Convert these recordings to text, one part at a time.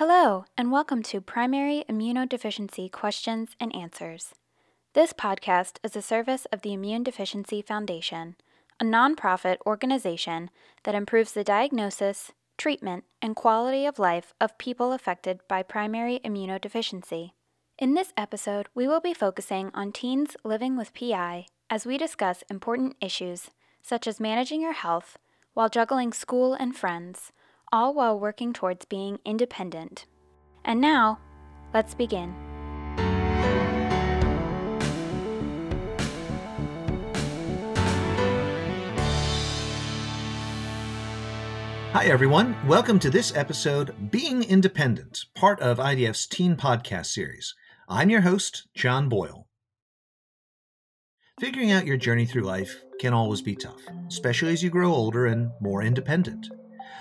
Hello, and welcome to Primary Immunodeficiency Questions and Answers. This podcast is a service of the Immune Deficiency Foundation, a nonprofit organization that improves the diagnosis, treatment, and quality of life of people affected by primary immunodeficiency. In this episode, we will be focusing on teens living with PI as we discuss important issues such as managing your health while juggling school and friends all while working towards being independent. And now, let's begin. Hi, everyone. Welcome to this episode, Being Independent, part of IDF's teen podcast series. I'm your host, John Boyle. Figuring out your journey through life can always be tough, especially as you grow older and more independent.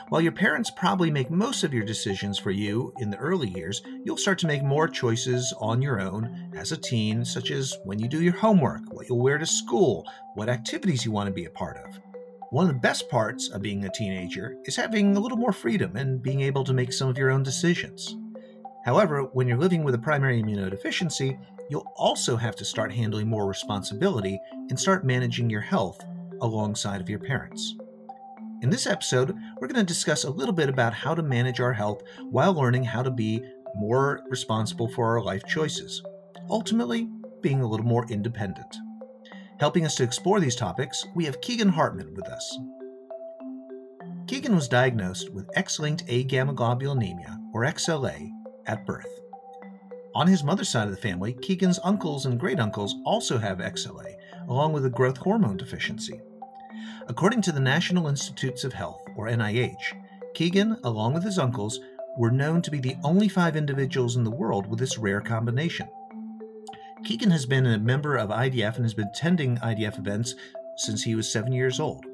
While your parents probably make most of your decisions for you in the early years, you'll start to make more choices on your own as a teen, such as when you do your homework, what you'll wear to school, what activities you want to be a part of. One of the best parts of being a teenager is having a little more freedom and being able to make some of your own decisions. However, when you're living with a primary immunodeficiency, you'll also have to start handling more responsibility and start managing your health alongside of your parents. In this episode, we're going to discuss a little bit about how to manage our health while learning how to be more responsible for our life choices, ultimately, being a little more independent. Helping us to explore these topics, we have Keegan Hartman with us. Keegan was diagnosed with X linked agammaglobulinemia, or XLA, at birth. On his mother's side of the family, Keegan's uncles and great uncles also have XLA, along with a growth hormone deficiency. According to the National Institutes of Health, or NIH, Keegan, along with his uncles, were known to be the only five individuals in the world with this rare combination. Keegan has been a member of IDF and has been attending IDF events since he was seven years old.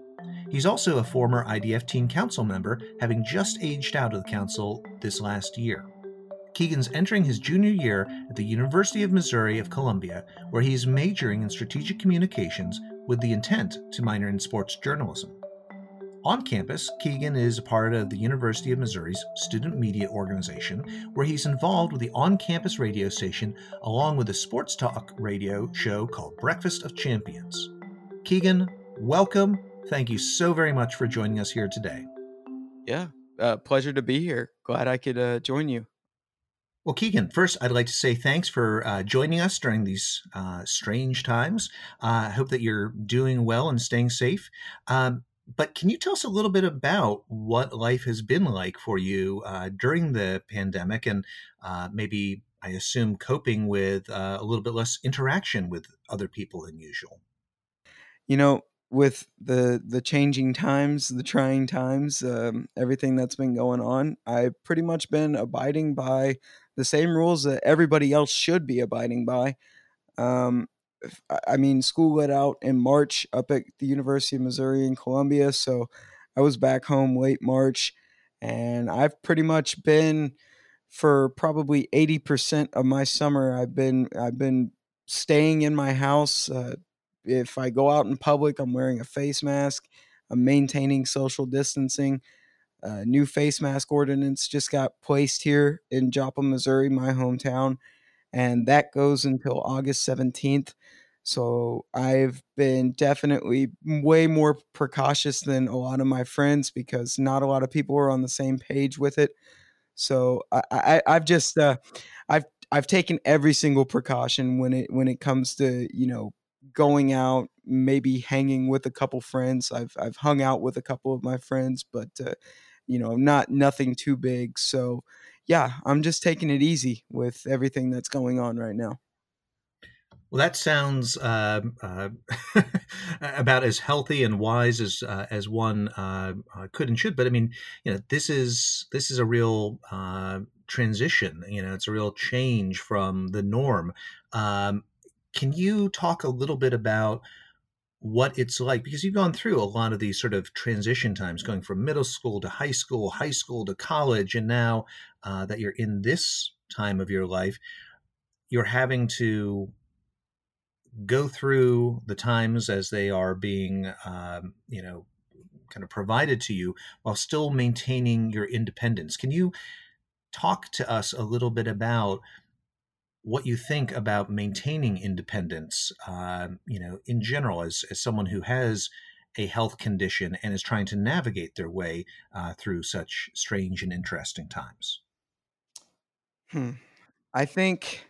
He's also a former IDF Teen Council member, having just aged out of the council this last year. Keegan's entering his junior year at the University of Missouri of Columbia, where he is majoring in strategic communications with the intent to minor in sports journalism. On campus, Keegan is a part of the University of Missouri's student media organization, where he's involved with the on campus radio station along with a sports talk radio show called Breakfast of Champions. Keegan, welcome. Thank you so very much for joining us here today. Yeah, uh, pleasure to be here. Glad I could uh, join you. Well, Keegan, first, I'd like to say thanks for uh, joining us during these uh, strange times. Uh, I hope that you're doing well and staying safe. Um, but can you tell us a little bit about what life has been like for you uh, during the pandemic and uh, maybe, I assume, coping with uh, a little bit less interaction with other people than usual? You know, with the the changing times, the trying times, um, everything that's been going on, I've pretty much been abiding by the same rules that everybody else should be abiding by. Um, I mean, school let out in March up at the University of Missouri in Columbia, so I was back home late March, and I've pretty much been for probably eighty percent of my summer. I've been I've been staying in my house. Uh, if I go out in public, I'm wearing a face mask. I'm maintaining social distancing. A new face mask ordinance just got placed here in Joplin, Missouri, my hometown, and that goes until August 17th. So I've been definitely way more precautious than a lot of my friends because not a lot of people are on the same page with it. So I, I have just uh, I've I've taken every single precaution when it when it comes to you know going out, maybe hanging with a couple friends. I've I've hung out with a couple of my friends, but uh, you know, not nothing too big. So, yeah, I'm just taking it easy with everything that's going on right now. Well, that sounds uh, uh, about as healthy and wise as uh, as one uh, uh, could and should. But I mean, you know, this is this is a real uh, transition. You know, it's a real change from the norm. Um, can you talk a little bit about what it's like because you've gone through a lot of these sort of transition times going from middle school to high school high school to college and now uh, that you're in this time of your life you're having to go through the times as they are being um, you know kind of provided to you while still maintaining your independence. Can you talk to us a little bit about what you think about maintaining independence, uh, you know, in general, as, as someone who has a health condition and is trying to navigate their way uh, through such strange and interesting times? Hmm. I think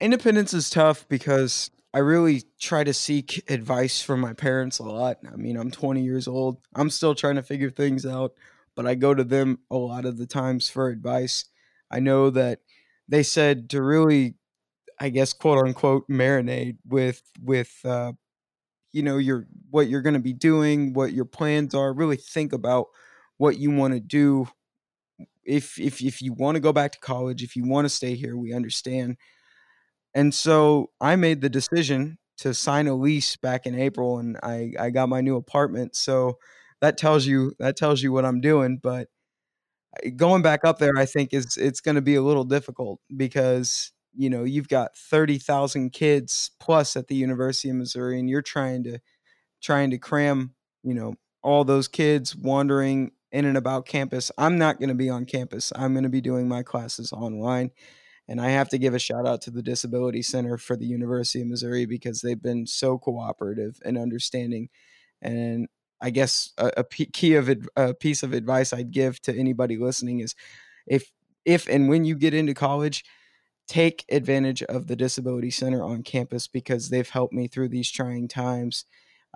independence is tough because I really try to seek advice from my parents a lot. I mean, I'm 20 years old. I'm still trying to figure things out, but I go to them a lot of the times for advice. I know that they said to really, I guess, quote unquote, marinate with with uh, you know your what you're going to be doing, what your plans are. Really think about what you want to do. If if if you want to go back to college, if you want to stay here, we understand. And so I made the decision to sign a lease back in April, and I I got my new apartment. So that tells you that tells you what I'm doing. But going back up there, I think is it's going to be a little difficult because you know you've got thirty thousand kids plus at the University of Missouri, and you're trying to trying to cram you know all those kids wandering in and about campus. I'm not going to be on campus. I'm going to be doing my classes online. And I have to give a shout out to the Disability Center for the University of Missouri because they've been so cooperative and understanding. And I guess a, a key of a piece of advice I'd give to anybody listening is if if and when you get into college, take advantage of the Disability Center on campus because they've helped me through these trying times.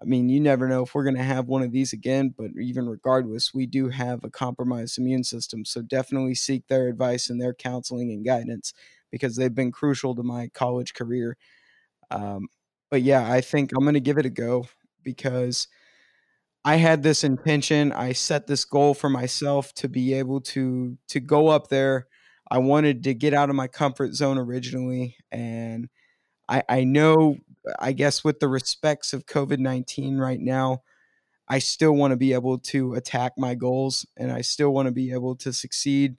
I mean, you never know if we're going to have one of these again, but even regardless, we do have a compromised immune system. So definitely seek their advice and their counseling and guidance because they've been crucial to my college career. Um, but yeah, I think I'm going to give it a go because – I had this intention. I set this goal for myself to be able to to go up there. I wanted to get out of my comfort zone originally, and I, I know, I guess, with the respects of COVID nineteen right now, I still want to be able to attack my goals, and I still want to be able to succeed.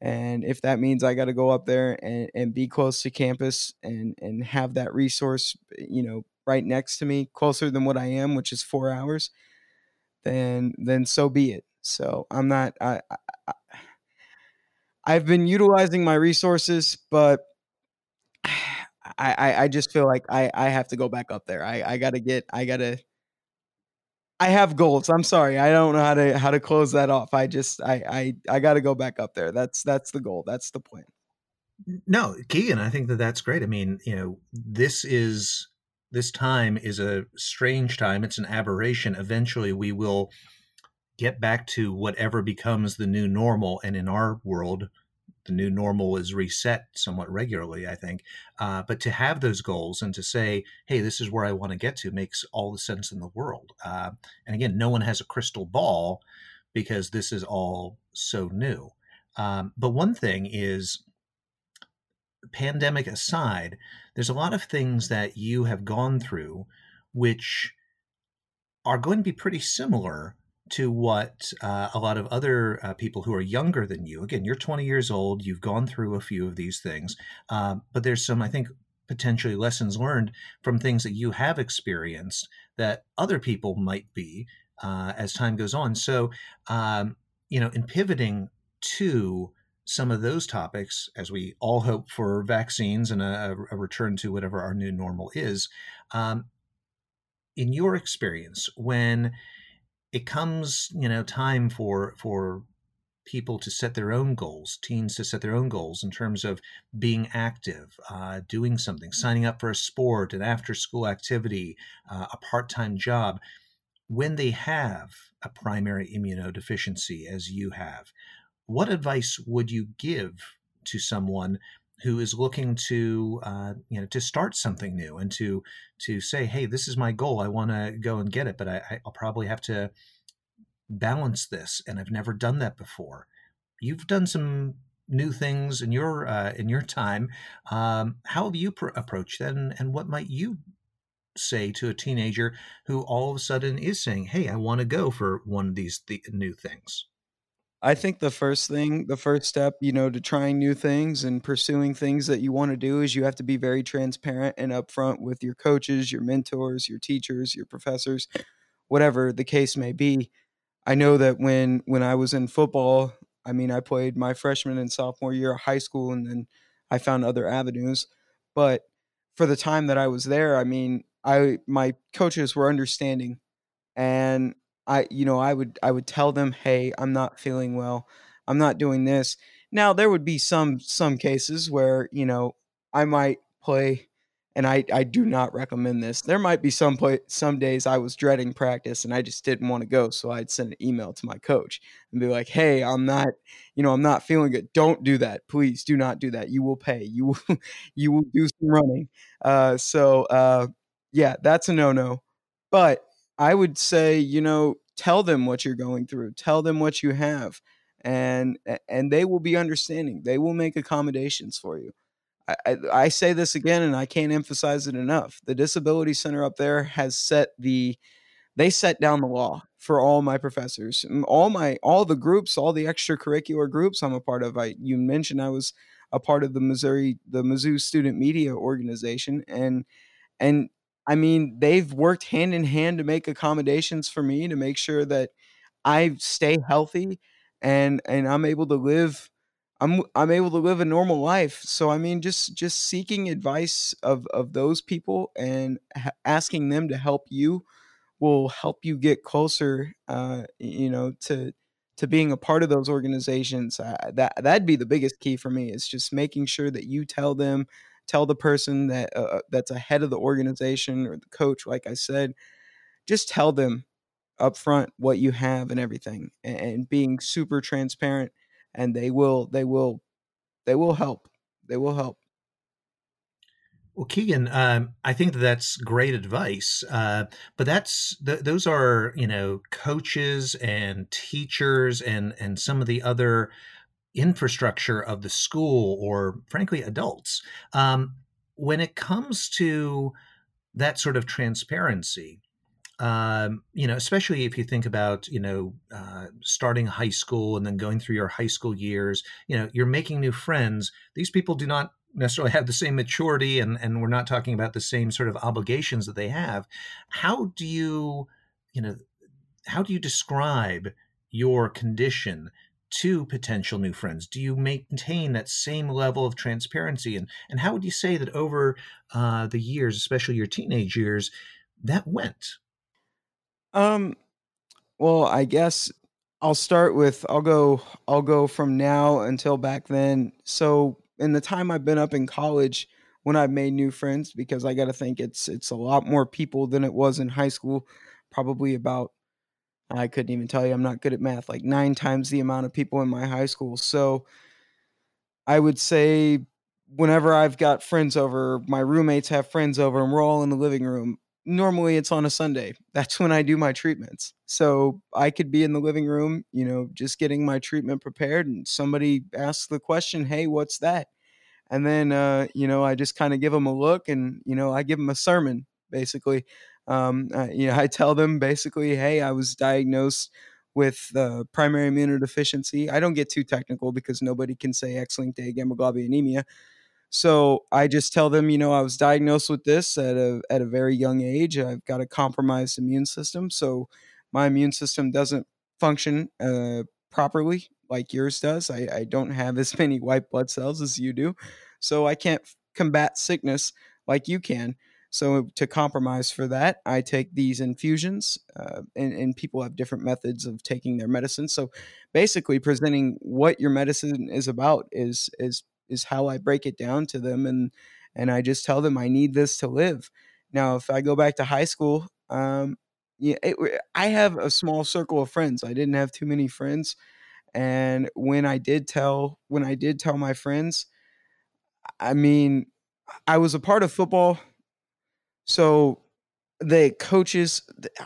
And if that means I got to go up there and, and be close to campus and and have that resource, you know, right next to me, closer than what I am, which is four hours then then so be it. So I'm not I, I I've been utilizing my resources, but I, I, just feel like I, I have to go back up there. I, I gotta get I gotta I have goals. I'm sorry. I don't know how to how to close that off. I just I I, I gotta go back up there. That's that's the goal. That's the plan. No, Keegan, I think that that's great. I mean, you know, this is this time is a strange time. It's an aberration. Eventually, we will get back to whatever becomes the new normal. And in our world, the new normal is reset somewhat regularly, I think. Uh, but to have those goals and to say, hey, this is where I want to get to makes all the sense in the world. Uh, and again, no one has a crystal ball because this is all so new. Um, but one thing is, pandemic aside, there's a lot of things that you have gone through which are going to be pretty similar to what uh, a lot of other uh, people who are younger than you again you're 20 years old you've gone through a few of these things uh, but there's some i think potentially lessons learned from things that you have experienced that other people might be uh, as time goes on. So um, you know in pivoting to some of those topics, as we all hope for vaccines and a, a return to whatever our new normal is, um, in your experience, when it comes, you know, time for for people to set their own goals, teens to set their own goals in terms of being active, uh, doing something, signing up for a sport, an after-school activity, uh, a part-time job, when they have a primary immunodeficiency, as you have, what advice would you give to someone who is looking to uh, you know to start something new and to to say hey this is my goal. I want to go and get it but I, i'll probably have to balance this and i've never done that before. You've done some new things in your uh, in your time. Um, how have you pr- approached that and, and what might you say to a teenager who all of a sudden is saying hey i want to go for one of these th- new things I think the first thing, the first step, you know, to trying new things and pursuing things that you want to do is you have to be very transparent and upfront with your coaches, your mentors, your teachers, your professors, whatever the case may be. I know that when when I was in football, I mean, I played my freshman and sophomore year of high school, and then I found other avenues. But for the time that I was there, I mean, I my coaches were understanding, and I, you know, I would I would tell them, hey, I'm not feeling well, I'm not doing this. Now there would be some some cases where you know I might play and I, I do not recommend this. There might be some play, some days I was dreading practice and I just didn't want to go, so I'd send an email to my coach and be like, "Hey, I'm not, you know, I'm not feeling good. Don't do that. Please do not do that. You will pay. You will you will do some running." Uh, so uh, yeah, that's a no no. But I would say, you know, tell them what you're going through. Tell them what you have, and and they will be understanding. They will make accommodations for you. I, I, say this again and I can't emphasize it enough. The Disability Center up there has set the they set down the law for all my professors, all my all the groups, all the extracurricular groups I'm a part of. I you mentioned I was a part of the Missouri the Mizzou Student Media Organization and and I mean they've worked hand in hand to make accommodations for me to make sure that I stay healthy and and I'm able to live I'm I'm able to live a normal life. So I mean, just just seeking advice of of those people and ha- asking them to help you will help you get closer. Uh, you know, to to being a part of those organizations. Uh, that that'd be the biggest key for me. Is just making sure that you tell them, tell the person that uh, uh that's ahead of the organization or the coach. Like I said, just tell them up front what you have and everything, and, and being super transparent and they will they will they will help. They will help. Well, Keegan, um, I think that that's great advice. Uh, but that's th- those are you know coaches and teachers and and some of the other infrastructure of the school or frankly adults. Um, when it comes to that sort of transparency, um, you know, especially if you think about, you know, uh, starting high school and then going through your high school years, you know, you're making new friends. These people do not necessarily have the same maturity and, and we're not talking about the same sort of obligations that they have. How do you, you know, how do you describe your condition to potential new friends? Do you maintain that same level of transparency? And, and how would you say that over uh, the years, especially your teenage years, that went? Um, well, I guess I'll start with I'll go I'll go from now until back then. So in the time I've been up in college when I've made new friends because I got to think it's it's a lot more people than it was in high school, probably about I couldn't even tell you I'm not good at math, like 9 times the amount of people in my high school. So I would say whenever I've got friends over, my roommates have friends over and we're all in the living room, normally it's on a Sunday. That's when I do my treatments. So I could be in the living room, you know, just getting my treatment prepared, and somebody asks the question, Hey, what's that? And then, uh, you know, I just kind of give them a look and, you know, I give them a sermon basically. Um, uh, you know, I tell them basically, Hey, I was diagnosed with uh, primary immunodeficiency. I don't get too technical because nobody can say X-linked agammaglobulinemia. So I just tell them, you know, I was diagnosed with this at a at a very young age. I've got a compromised immune system, so my immune system doesn't function uh, properly like yours does. I, I don't have as many white blood cells as you do, so I can't combat sickness like you can. So to compromise for that, I take these infusions, uh, and, and people have different methods of taking their medicine. So basically, presenting what your medicine is about is is is how I break it down to them and and I just tell them I need this to live. Now, if I go back to high school, um, yeah, it, I have a small circle of friends. I didn't have too many friends, and when I did tell when I did tell my friends, I mean, I was a part of football, so the coaches,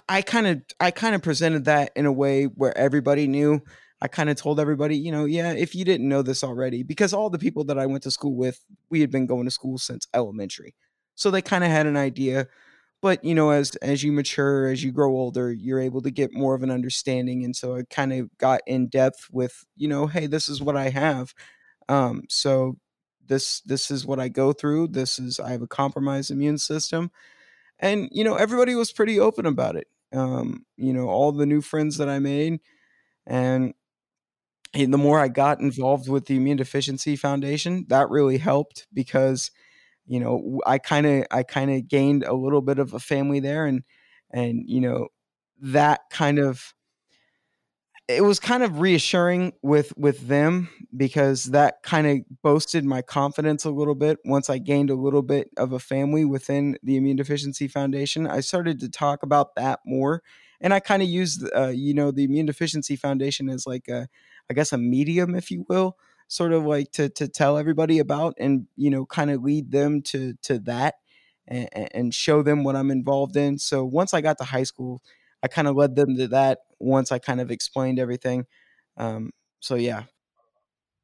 I kind of I kind of presented that in a way where everybody knew I kind of told everybody, you know, yeah, if you didn't know this already, because all the people that I went to school with, we had been going to school since elementary. So they kind of had an idea. But, you know, as as you mature, as you grow older, you're able to get more of an understanding. And so I kind of got in depth with, you know, hey, this is what I have. Um, so this this is what I go through. This is I have a compromised immune system. And, you know, everybody was pretty open about it. Um, you know, all the new friends that I made. And the more I got involved with the Immune Deficiency Foundation, that really helped because you know I kind of I kind of gained a little bit of a family there, and and you know that kind of it was kind of reassuring with with them because that kind of boosted my confidence a little bit once I gained a little bit of a family within the Immune Deficiency Foundation. I started to talk about that more, and I kind of used uh, you know the Immune Deficiency Foundation as like a I guess a medium, if you will, sort of like to to tell everybody about and you know kind of lead them to to that and, and show them what I'm involved in. So once I got to high school, I kind of led them to that once I kind of explained everything. Um, so yeah.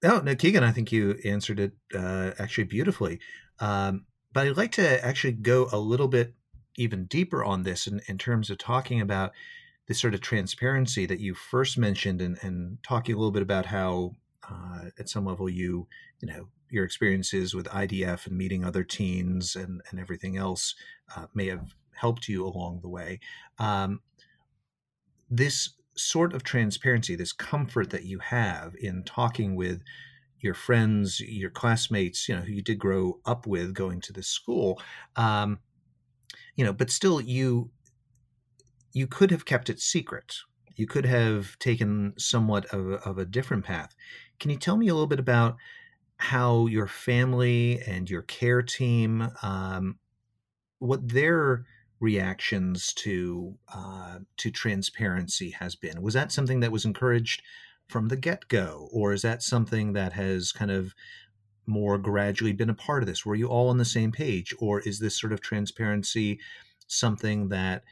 Oh no, Keegan, I think you answered it uh, actually beautifully. Um, but I'd like to actually go a little bit even deeper on this in, in terms of talking about this sort of transparency that you first mentioned and, and talking a little bit about how uh, at some level you you know your experiences with idf and meeting other teens and, and everything else uh, may have helped you along the way um, this sort of transparency this comfort that you have in talking with your friends your classmates you know who you did grow up with going to this school um, you know but still you you could have kept it secret. You could have taken somewhat of a, of a different path. Can you tell me a little bit about how your family and your care team, um, what their reactions to uh, to transparency has been? Was that something that was encouraged from the get go, or is that something that has kind of more gradually been a part of this? Were you all on the same page, or is this sort of transparency something that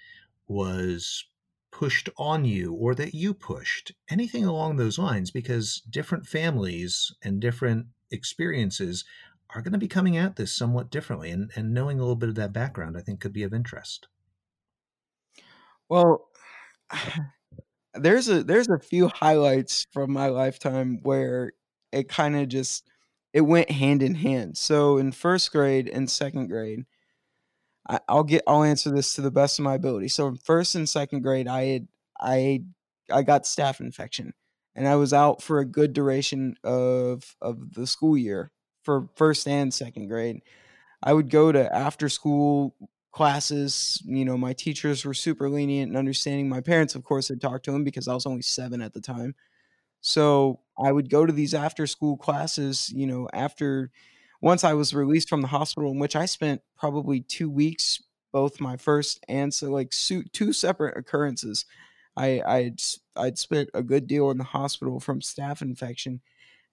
was pushed on you or that you pushed, anything along those lines, because different families and different experiences are going to be coming at this somewhat differently. And, and knowing a little bit of that background, I think, could be of interest. Well, there's a there's a few highlights from my lifetime where it kind of just it went hand in hand. So in first grade and second grade, I, will get I'll answer this to the best of my ability. So in first and second grade, I had I I got staph infection, and I was out for a good duration of of the school year for first and second grade. I would go to after school classes. You know, my teachers were super lenient and understanding. My parents, of course, had talked to them because I was only seven at the time. So I would go to these after school classes, you know, after once I was released from the hospital, in which I spent probably two weeks, both my first and so like two separate occurrences. I I'd I'd spent a good deal in the hospital from staph infection,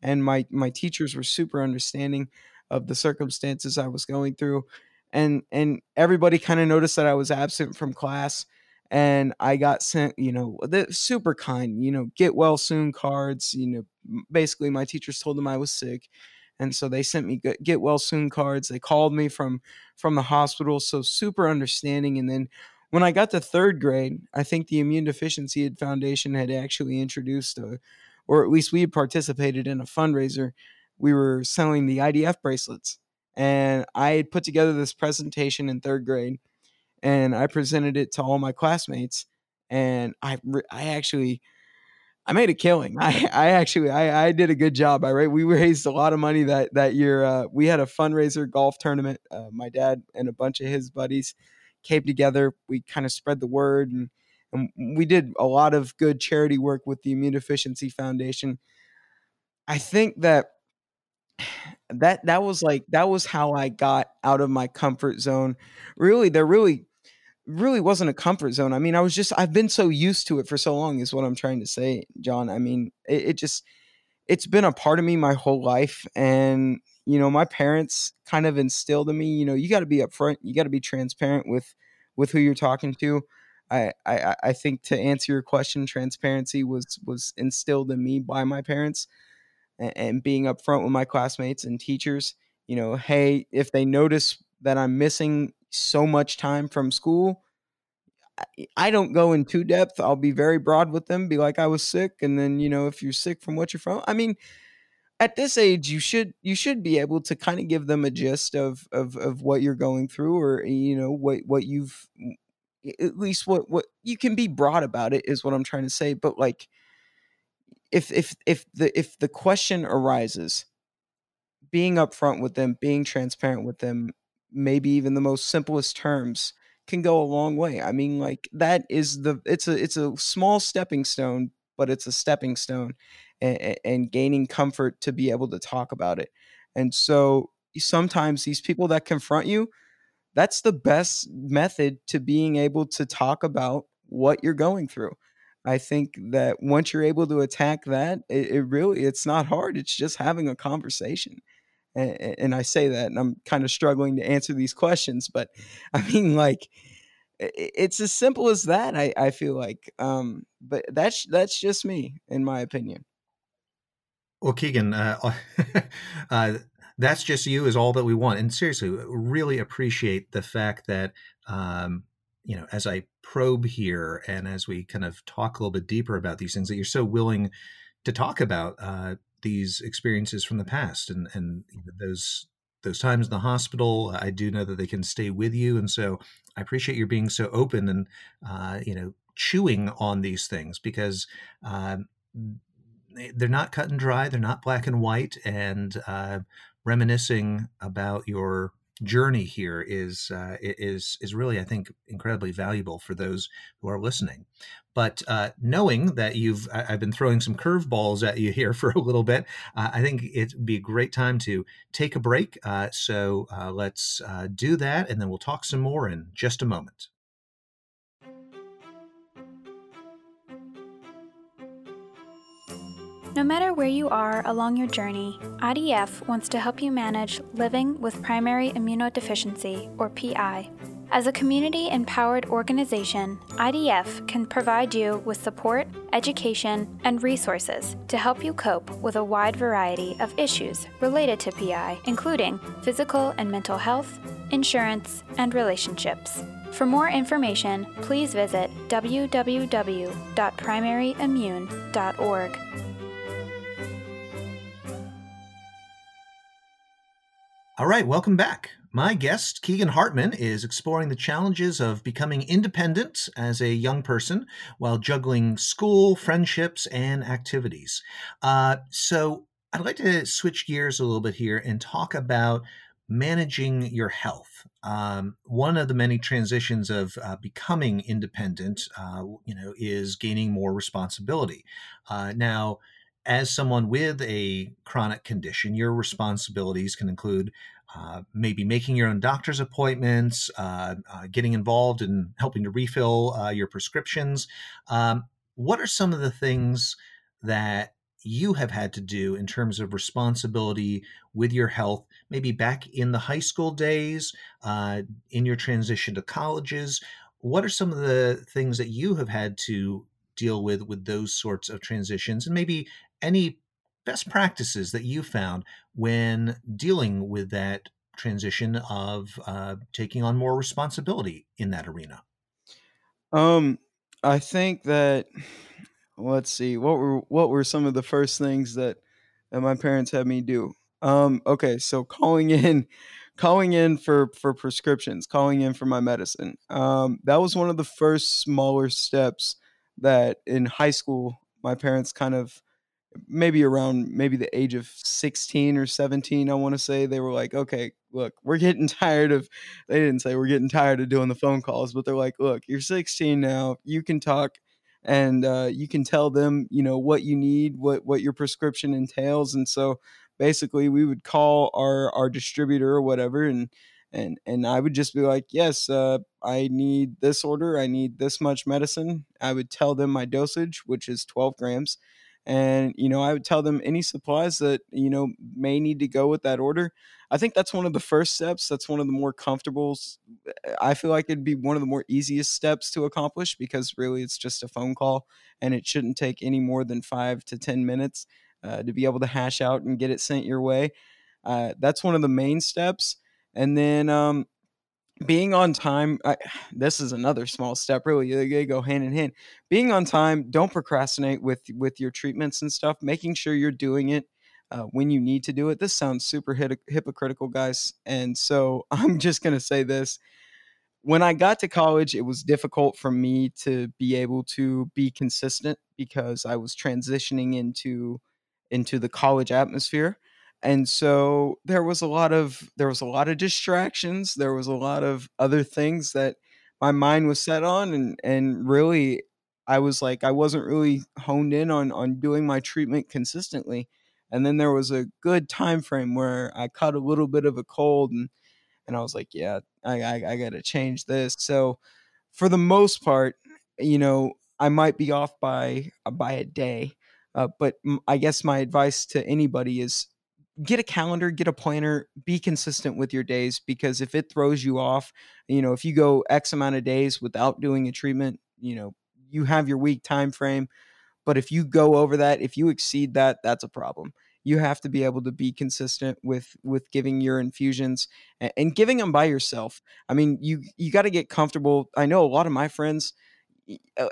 and my my teachers were super understanding of the circumstances I was going through, and and everybody kind of noticed that I was absent from class, and I got sent, you know, the super kind, you know, get well soon cards. You know, basically my teachers told them I was sick and so they sent me get well soon cards they called me from from the hospital so super understanding and then when i got to third grade i think the immune deficiency foundation had actually introduced a or at least we had participated in a fundraiser we were selling the idf bracelets and i had put together this presentation in third grade and i presented it to all my classmates and i i actually I made a killing. I, I actually I, I did a good job. I right. We raised a lot of money that that year. Uh, we had a fundraiser golf tournament. Uh, my dad and a bunch of his buddies came together. We kind of spread the word and and we did a lot of good charity work with the Immune Deficiency Foundation. I think that that that was like that was how I got out of my comfort zone. Really, there really really wasn't a comfort zone. I mean, I was just I've been so used to it for so long is what I'm trying to say, John. I mean, it, it just it's been a part of me my whole life and you know, my parents kind of instilled in me, you know, you got to be upfront, you got to be transparent with with who you're talking to. I, I I think to answer your question, transparency was was instilled in me by my parents and, and being upfront with my classmates and teachers. You know, hey, if they notice that I'm missing so much time from school. I don't go in too depth. I'll be very broad with them, be like I was sick, and then you know if you're sick from what you're from. I mean, at this age, you should you should be able to kind of give them a gist of of of what you're going through, or you know what what you've at least what what you can be broad about it is what I'm trying to say. But like if if if the if the question arises being upfront with them being transparent with them maybe even the most simplest terms can go a long way. I mean like that is the it's a it's a small stepping stone but it's a stepping stone and, and gaining comfort to be able to talk about it. And so sometimes these people that confront you that's the best method to being able to talk about what you're going through I think that once you're able to attack that, it, it really it's not hard. It's just having a conversation. And, and, I say that, and I'm kind of struggling to answer these questions, but I mean, like, it's as simple as that. I, I feel like, um, but that's that's just me, in my opinion. Well, Keegan, uh, uh, that's just you is all that we want, and seriously, really appreciate the fact that um, you know, as I probe here and as we kind of talk a little bit deeper about these things, that you're so willing to talk about uh, these experiences from the past and and you know, those those times in the hospital. I do know that they can stay with you, and so I appreciate your being so open and uh, you know chewing on these things because. Uh, they're not cut and dry. They're not black and white. And uh, reminiscing about your journey here is uh, is is really, I think, incredibly valuable for those who are listening. But uh, knowing that you've, I've been throwing some curveballs at you here for a little bit, uh, I think it'd be a great time to take a break. Uh, so uh, let's uh, do that, and then we'll talk some more in just a moment. No matter where you are along your journey, IDF wants to help you manage living with primary immunodeficiency, or PI. As a community empowered organization, IDF can provide you with support, education, and resources to help you cope with a wide variety of issues related to PI, including physical and mental health, insurance, and relationships. For more information, please visit www.primaryimmune.org. All right, welcome back. My guest, Keegan Hartman, is exploring the challenges of becoming independent as a young person while juggling school, friendships, and activities. Uh, so, I'd like to switch gears a little bit here and talk about managing your health. Um, one of the many transitions of uh, becoming independent, uh, you know, is gaining more responsibility. Uh, now, as someone with a chronic condition, your responsibilities can include uh, maybe making your own doctor's appointments, uh, uh, getting involved in helping to refill uh, your prescriptions. Um, what are some of the things that you have had to do in terms of responsibility with your health, maybe back in the high school days, uh, in your transition to colleges? What are some of the things that you have had to deal with with those sorts of transitions, and maybe any best practices that you found when dealing with that transition of uh, taking on more responsibility in that arena? Um, I think that let's see what were what were some of the first things that that my parents had me do. Um, okay, so calling in, calling in for for prescriptions, calling in for my medicine. Um, that was one of the first smaller steps that in high school my parents kind of maybe around maybe the age of 16 or 17 i want to say they were like okay look we're getting tired of they didn't say we're getting tired of doing the phone calls but they're like look you're 16 now you can talk and uh, you can tell them you know what you need what what your prescription entails and so basically we would call our our distributor or whatever and and and I would just be like, yes, uh, I need this order. I need this much medicine. I would tell them my dosage, which is 12 grams, and you know i would tell them any supplies that you know may need to go with that order. I think that's one of the first steps that's one of the more comfortable i feel like it'd be one of the more easiest steps to accomplish because really it's just a phone call and it shouldn't take any more than five to ten minutes uh, to be able to hash out and get it sent your way. Uh, that's one of the main steps. And then um, being on time I, this is another small step really they go hand in hand being on time don't procrastinate with with your treatments and stuff making sure you're doing it uh, when you need to do it this sounds super hypocritical guys and so i'm just going to say this when I got to college, it was difficult for me to be able to be consistent because I was transitioning into into the college atmosphere. And so there was a lot of there was a lot of distractions, there was a lot of other things that my mind was set on and and really I was like I wasn't really honed in on on doing my treatment consistently. And then there was a good time frame where I caught a little bit of a cold and and I was like, yeah, I, I, I got to change this. So for the most part, you know, I might be off by by a day, uh, but I guess my advice to anybody is get a calendar, get a planner, be consistent with your days because if it throws you off, you know, if you go X amount of days without doing a treatment, you know, you have your week time frame. But if you go over that, if you exceed that, that's a problem you have to be able to be consistent with with giving your infusions and, and giving them by yourself i mean you you got to get comfortable i know a lot of my friends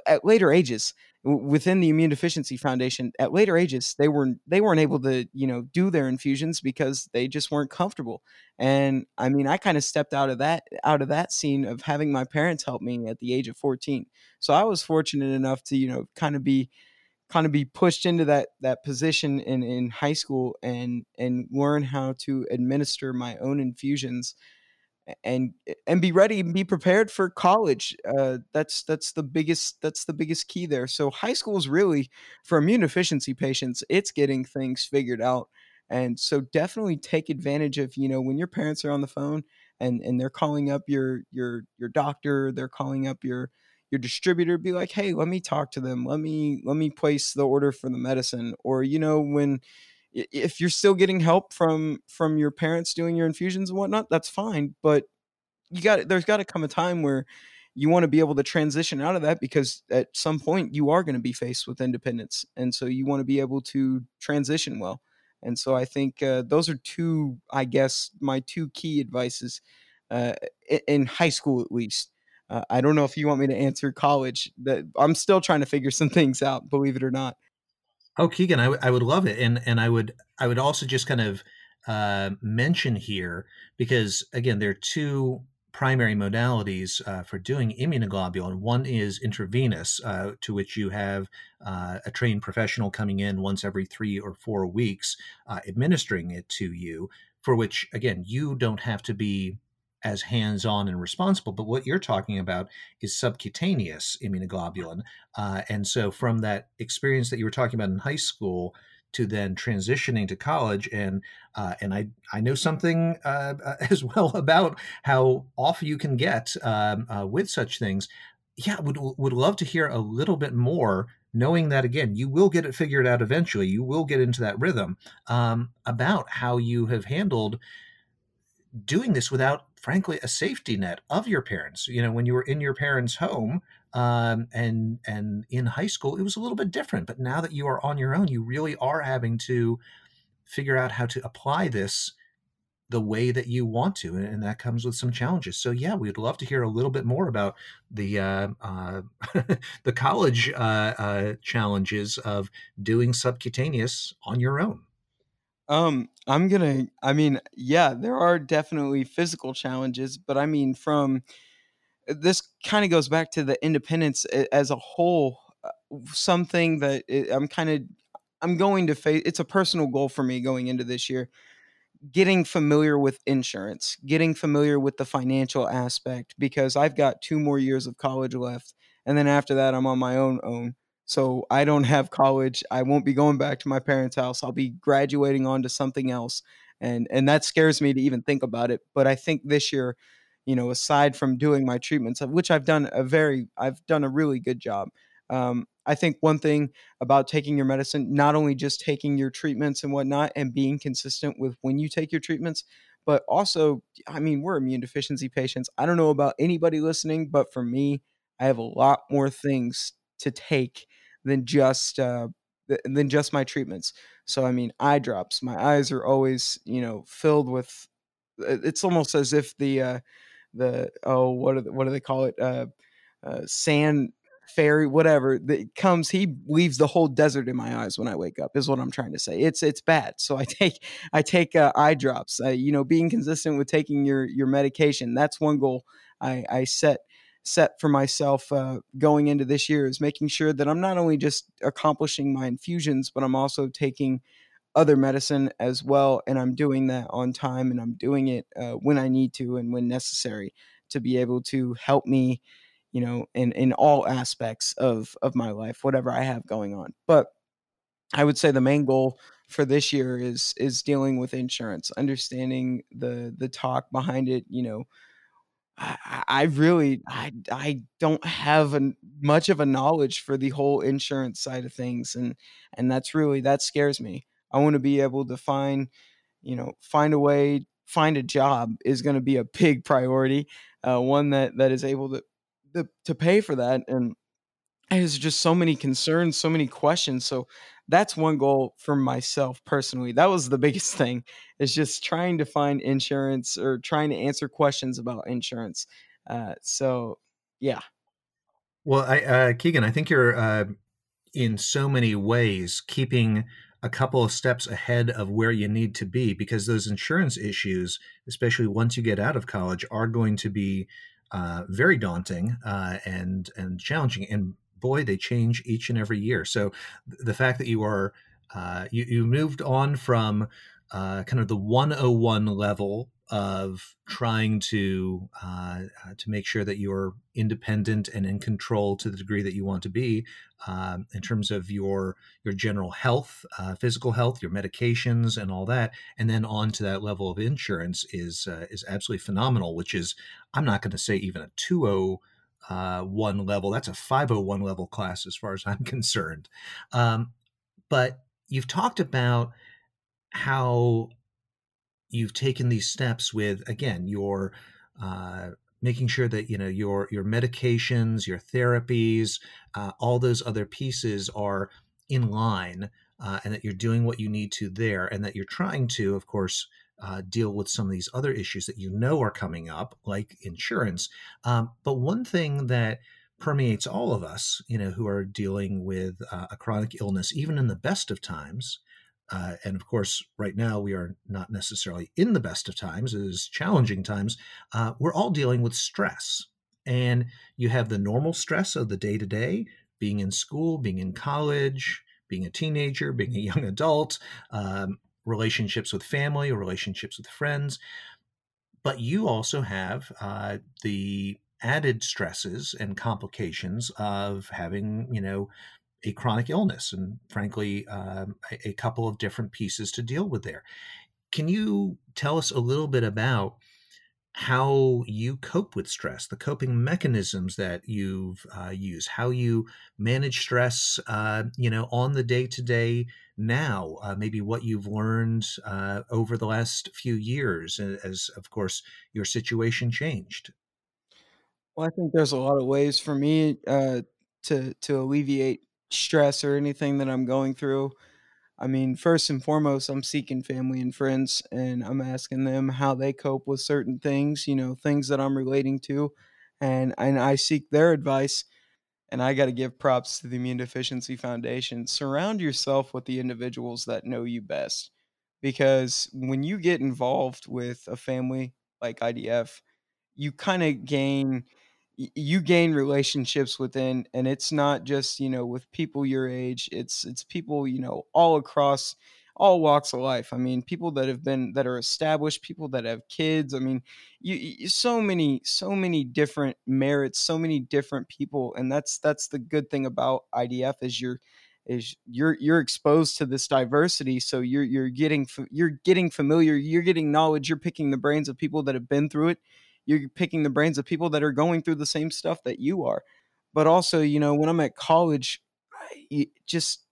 at later ages within the immune deficiency foundation at later ages they weren't they weren't able to you know do their infusions because they just weren't comfortable. And i mean i kind of stepped out of that out of that scene of having my parents help me at the age of 14 so i was fortunate enough to you know kind of be kind of be pushed into that that position in in high school and and learn how to administer my own infusions and and be ready and be prepared for college uh, that's that's the biggest that's the biggest key there. So high school is really for immune deficiency patients it's getting things figured out. And so definitely take advantage of you know when your parents are on the phone and and they're calling up your your your doctor they're calling up your your distributor be like hey let me talk to them. Let me let me place the order for the medicine. Or you know when if you're still getting help from from your parents doing your infusions and whatnot that's fine but you got there's got to come a time where you want to be able to transition out of that because at some point you are going to be faced with independence and so you want to be able to transition well and so i think uh, those are two i guess my two key advices uh, in high school at least uh, I don't know if you want me to answer college. That I'm still trying to figure some things out. Believe it or not. Oh, Keegan, I, w- I would love it, and and I would I would also just kind of uh, mention here because again, there are two primary modalities uh, for doing immunoglobulin. One is intravenous, uh, to which you have uh, a trained professional coming in once every three or four weeks, uh, administering it to you. For which, again, you don't have to be as hands on and responsible. But what you're talking about is subcutaneous immunoglobulin. Uh, and so, from that experience that you were talking about in high school, to then transitioning to college and uh, and I I know something uh, as well about how off you can get um, uh, with such things. Yeah, would would love to hear a little bit more, knowing that again you will get it figured out eventually. You will get into that rhythm um, about how you have handled doing this without frankly a safety net of your parents. You know when you were in your parents home um, and and in high school it was a little bit different. But now that you are on your own you really are having to figure out how to apply this the way that you want to and that comes with some challenges. So yeah we'd love to hear a little bit more about the uh, uh, the college uh, uh challenges of doing subcutaneous on your own um, I'm gonna. I mean, yeah, there are definitely physical challenges, but I mean, from uh, this kind of goes back to the independence as a whole. Uh, something that I'm kind of, I'm going to face. It's a personal goal for me going into this year. Getting familiar with insurance, getting familiar with the financial aspect, because I've got two more years of college left, and then after that, I'm on my own own. So I don't have college. I won't be going back to my parents' house. I'll be graduating on to something else. And and that scares me to even think about it. But I think this year, you know, aside from doing my treatments, which I've done a very I've done a really good job. Um, I think one thing about taking your medicine, not only just taking your treatments and whatnot and being consistent with when you take your treatments, but also, I mean, we're immune deficiency patients. I don't know about anybody listening, but for me, I have a lot more things to take than just uh, than just my treatments. So I mean, eye drops. My eyes are always you know filled with. It's almost as if the uh, the oh what do they, what do they call it uh, uh, sand fairy whatever that comes he leaves the whole desert in my eyes when i wake up is what i'm trying to say it's it's bad so i take i take uh, eye drops uh, you know being consistent with taking your your medication that's one goal I, I set set for myself uh, going into this year is making sure that I'm not only just accomplishing my infusions, but I'm also taking other medicine as well, and I'm doing that on time, and I'm doing it uh, when I need to and when necessary to be able to help me, you know, in in all aspects of of my life, whatever I have going on. But I would say the main goal for this year is is dealing with insurance, understanding the the talk behind it. You know, I, really I I don't have much of a knowledge for the whole insurance side of things, and and that's really that scares me. I want to be able to find, you know, find a way, find a job is going to be a big priority. Uh, one that that is able to, to to pay for that, and there's just so many concerns, so many questions. So that's one goal for myself personally. That was the biggest thing is just trying to find insurance or trying to answer questions about insurance. Uh, so yeah. Well, I, uh, Keegan, I think you're uh, in so many ways keeping a couple of steps ahead of where you need to be because those insurance issues, especially once you get out of college, are going to be uh, very daunting uh, and and challenging. And boy, they change each and every year. So the fact that you are uh, you, you moved on from uh, kind of the 101 level of trying to uh, uh, to make sure that you're independent and in control to the degree that you want to be um, in terms of your your general health, uh, physical health, your medications, and all that, and then on to that level of insurance is uh, is absolutely phenomenal. Which is I'm not going to say even a 20 uh, one level. That's a 501 level class as far as I'm concerned. Um, but you've talked about how you've taken these steps with again your uh, making sure that you know your your medications, your therapies, uh, all those other pieces are in line, uh, and that you're doing what you need to there, and that you're trying to, of course, uh, deal with some of these other issues that you know are coming up, like insurance. Um, but one thing that permeates all of us, you know, who are dealing with uh, a chronic illness, even in the best of times, uh, and of course, right now we are not necessarily in the best of times, it is challenging times. Uh, we're all dealing with stress. And you have the normal stress of the day to day, being in school, being in college, being a teenager, being a young adult, um, relationships with family or relationships with friends. But you also have uh, the added stresses and complications of having, you know, a chronic illness and frankly um, a, a, couple of different pieces to deal with there can you tell us a little bit about how you cope with stress, the coping mechanisms that you've uh, used, how you manage stress, uh, you know, on the day to day now, uh, maybe what you've learned uh, over the last few years, as of course your situation changed. Well, I think there's a lot of ways for me uh, to to alleviate stress or anything that I'm going through. I mean, first and foremost, I'm seeking family and friends and I'm asking them how they cope with certain things, you know, things that I'm relating to. And, and I seek their advice. And I got to give props to the Immune Deficiency Foundation. Surround yourself with the individuals that know you best. Because when you get involved with a family like IDF, you kind of gain you gain relationships within and it's not just you know with people your age it's it's people you know all across all walks of life. I mean people that have been that are established people that have kids. I mean you, you so many so many different merits so many different people and that's that's the good thing about idf is you're is you're you're exposed to this diversity so you're you're getting you're getting familiar you're getting knowledge you're picking the brains of people that have been through it you're picking the brains of people that are going through the same stuff that you are. But also, you know, when I'm at college, I just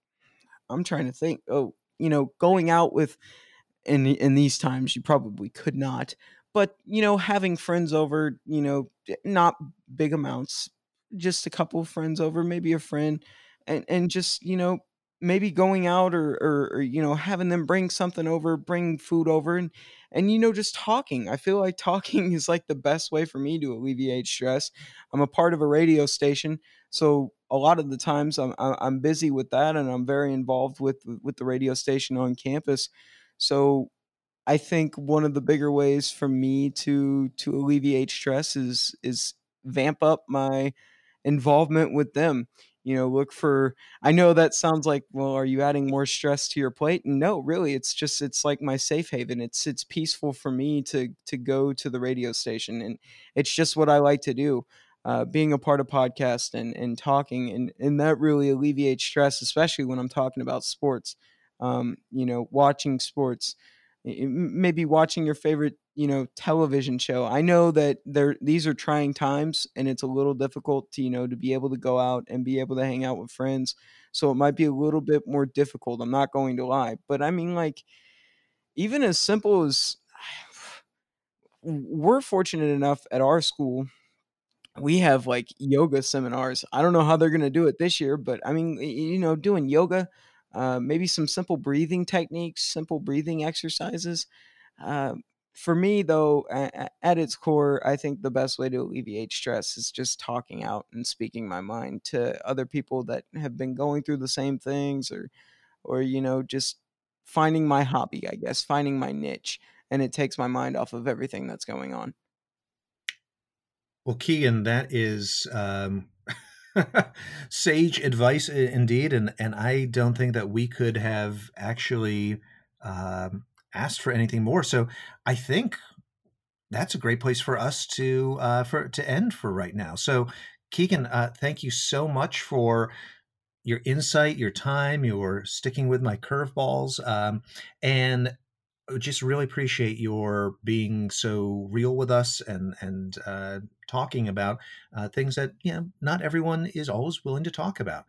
I'm trying to think. Oh, you know, going out with in in these times, you probably could not. But you know, having friends over, you know, eh, not big amounts, just a couple of friends over, maybe a friend, and and just you know maybe going out or, or, or you know having them bring something over bring food over and and you know just talking. I feel like talking is like the best way for me to alleviate stress. I'm a part of a radio station so a lot of the times i'm i'm busy with that and i'm very involved with with the radio station on campus. So I think one of the bigger ways for me to to alleviate stress is is vamp up my involvement with them. You know, look for I know that sounds like, well, are you adding more stress to your plate? No, really, it's just it's like my safe haven. It's it's peaceful for me to to go to the radio station and it's just what I like to do. Uh, being a part of podcast and and talking and and that really alleviates stress, especially when I'm talking about sports. Um, you know, watching sports Eh, maybe watching your favorite you know television show. I know that there these are trying times and it's a little difficult to you know to be able to go out and be able to hang out with friends so it might be a little bit more difficult i'm not going to lie but i mean like even as simple as we're fortunate enough at our school we have like yoga seminars. I don't know how they're going to do it this year but i mean you know doing yoga uh, maybe some simple breathing techniques, simple breathing exercises. Uh, for me, though, at its core, I think the best way to alleviate stress is just talking out and speaking my mind to other people that have been going through the same things, or, or you know, just finding my hobby, I guess, finding my niche, and it takes my mind off of everything that's going on. Well, Keegan, that is um, sage advice indeed and and i don't think that we could have actually um, asked for anything more. So i think that's a great place for us to uh, for to end for right now. So keegan uh, thank you so much for your insight your time your sticking with my curveballs um, and just really appreciate your being so real with us and and uh, talking about uh, things that you know not everyone is always willing to talk about.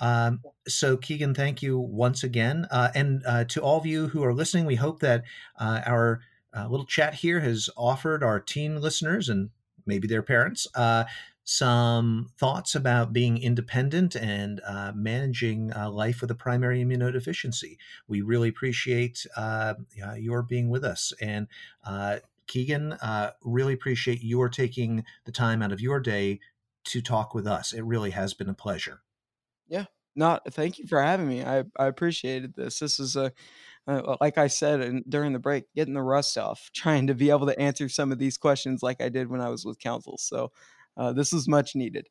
Um, so Keegan, thank you once again, uh, and uh, to all of you who are listening, we hope that uh, our uh, little chat here has offered our teen listeners and maybe their parents some thoughts about being independent and uh, managing uh, life with a primary immunodeficiency. We really appreciate uh, your being with us. And uh, Keegan, uh, really appreciate your taking the time out of your day to talk with us. It really has been a pleasure. Yeah. Not thank you for having me. I, I appreciated this. This is a uh, like I said in, during the break, getting the rust off, trying to be able to answer some of these questions like I did when I was with council. So uh, this is much needed.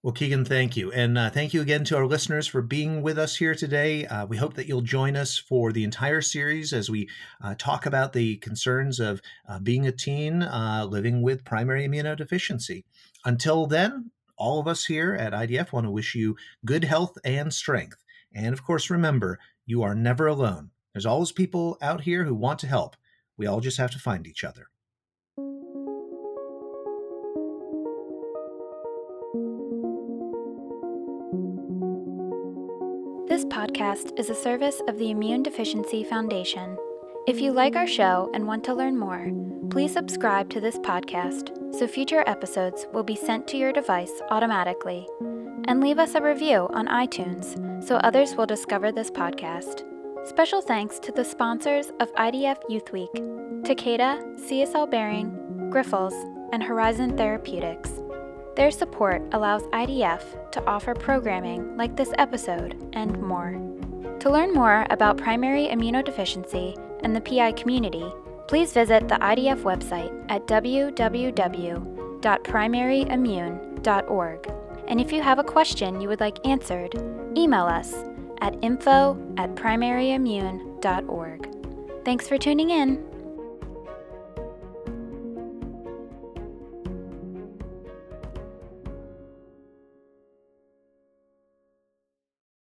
Well, Keegan, thank you. And uh, thank you again to our listeners for being with us here today. Uh, we hope that you'll join us for the entire series as we uh, talk about the concerns of uh, being a teen uh, living with primary immunodeficiency. Until then, all of us here at IDF want to wish you good health and strength. And of course, remember, you are never alone. There's always people out here who want to help. We all just have to find each other. Podcast is a service of the Immune Deficiency Foundation. If you like our show and want to learn more, please subscribe to this podcast so future episodes will be sent to your device automatically. And leave us a review on iTunes so others will discover this podcast. Special thanks to the sponsors of IDF Youth Week Takeda, CSL Behring, Grifols, and Horizon Therapeutics. Their support allows IDF to offer programming like this episode and more. To learn more about primary immunodeficiency and the PI community, please visit the IDF website at www.primaryimmune.org. And if you have a question you would like answered, email us at info at primaryimmune.org. Thanks for tuning in.